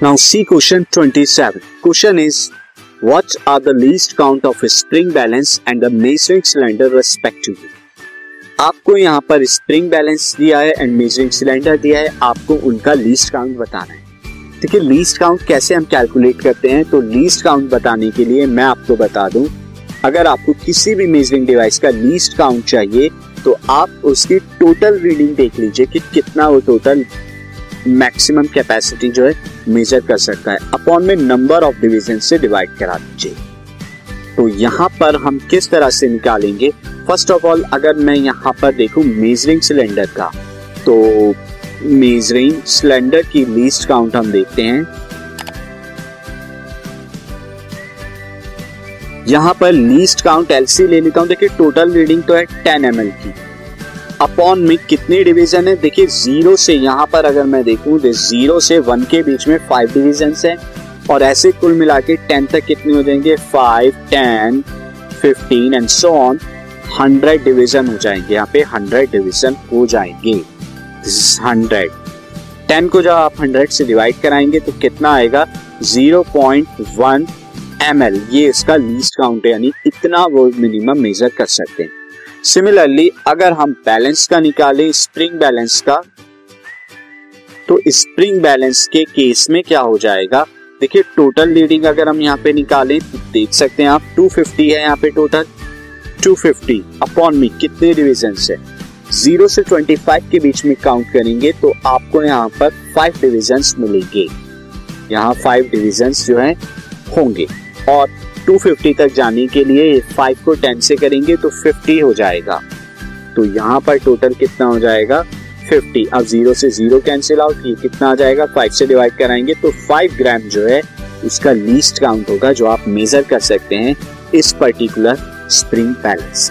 Now see question 27. Question is, what are the least count of a spring balance and the measuring cylinder respectively? आपको यहाँ पर spring balance दिया है and measuring cylinder दिया है, आपको उनका लीस्ट काउंट बताना है देखिए लीस्ट काउंट कैसे हम कैलकुलेट करते हैं तो लीस्ट काउंट बताने के लिए मैं आपको बता दूँ, अगर आपको किसी भी मेजरिंग डिवाइस का लीस्ट काउंट चाहिए तो आप उसकी टोटल रीडिंग देख लीजिए कि कितना वो टोटल मैक्सिमम कैपेसिटी जो है मेजर कर सकता है। अपॉन में नंबर ऑफ़ डिविजन से डिवाइड करा दीजिए। तो यहाँ पर हम किस तरह से निकालेंगे? फ़र्स्ट ऑफ़ ऑल अगर मैं यहाँ पर देखूँ मेजरिंग सिलेंडर का तो मेजरिंग सिलेंडर की लीस्ट काउंट हम देखते हैं। यहाँ पर लीस्ट काउंट एलसी ले लेता हूँ। देखिए टोटल रीडिंग तो है 10 एम की। अपॉन में कितनी डिवीज़न है? देखिए ज़ीरो से यहाँ पर अगर मैं देखूँ तो ज़ीरो से वन के बीच में फाइव डिविजन है। और ऐसे कुल मिला के टेन तक कितने हो जाएँगे? Five ten fifteen and so on hundred division हो जाएँगे। यहाँ पे हंड्रेड डिवीज़न हो जाएँगे। हंड्रेड टेन को जब आप हंड्रेड से डिवाइड कराएँगे तो कितना आएगा? ज़ीरो पॉइंट वन एम ये इसका लीस्ट काउंट है, यानी इतना वो मिनिमम मेजर कर सकते हैं। सिमिलरली अगर हम बैलेंस का निकालें स्प्रिंग बैलेंस का तो स्प्रिंग बैलेंस के केस में क्या हो जाएगा? देखिए टोटल रीडिंग अगर हम यहाँ पे निकालें तो देख सकते हैं आप 250 है यहाँ पे टोटल 250 अपॉन में कितने डिविजन है? ज़ीरो से 25 के बीच में काउंट करेंगे तो आपको यहाँ पर फाइव डिविजन मिलेंगे। यहाँ फाइव डिविजन जो है, होंगे। और 250 तक जाने के लिए 5 को 10 से करेंगे तो 50 हो जाएगा। तो यहाँ पर टोटल कितना हो जाएगा? 50 अब ज़ीरो से ज़ीरो कैंसिल आउट ये कितना आ जाएगा? 5 से डिवाइड कराएँगे तो 5 ग्राम जो है उसका लीस्ट काउंट होगा जो आप मेजर कर सकते हैं इस particular spring balance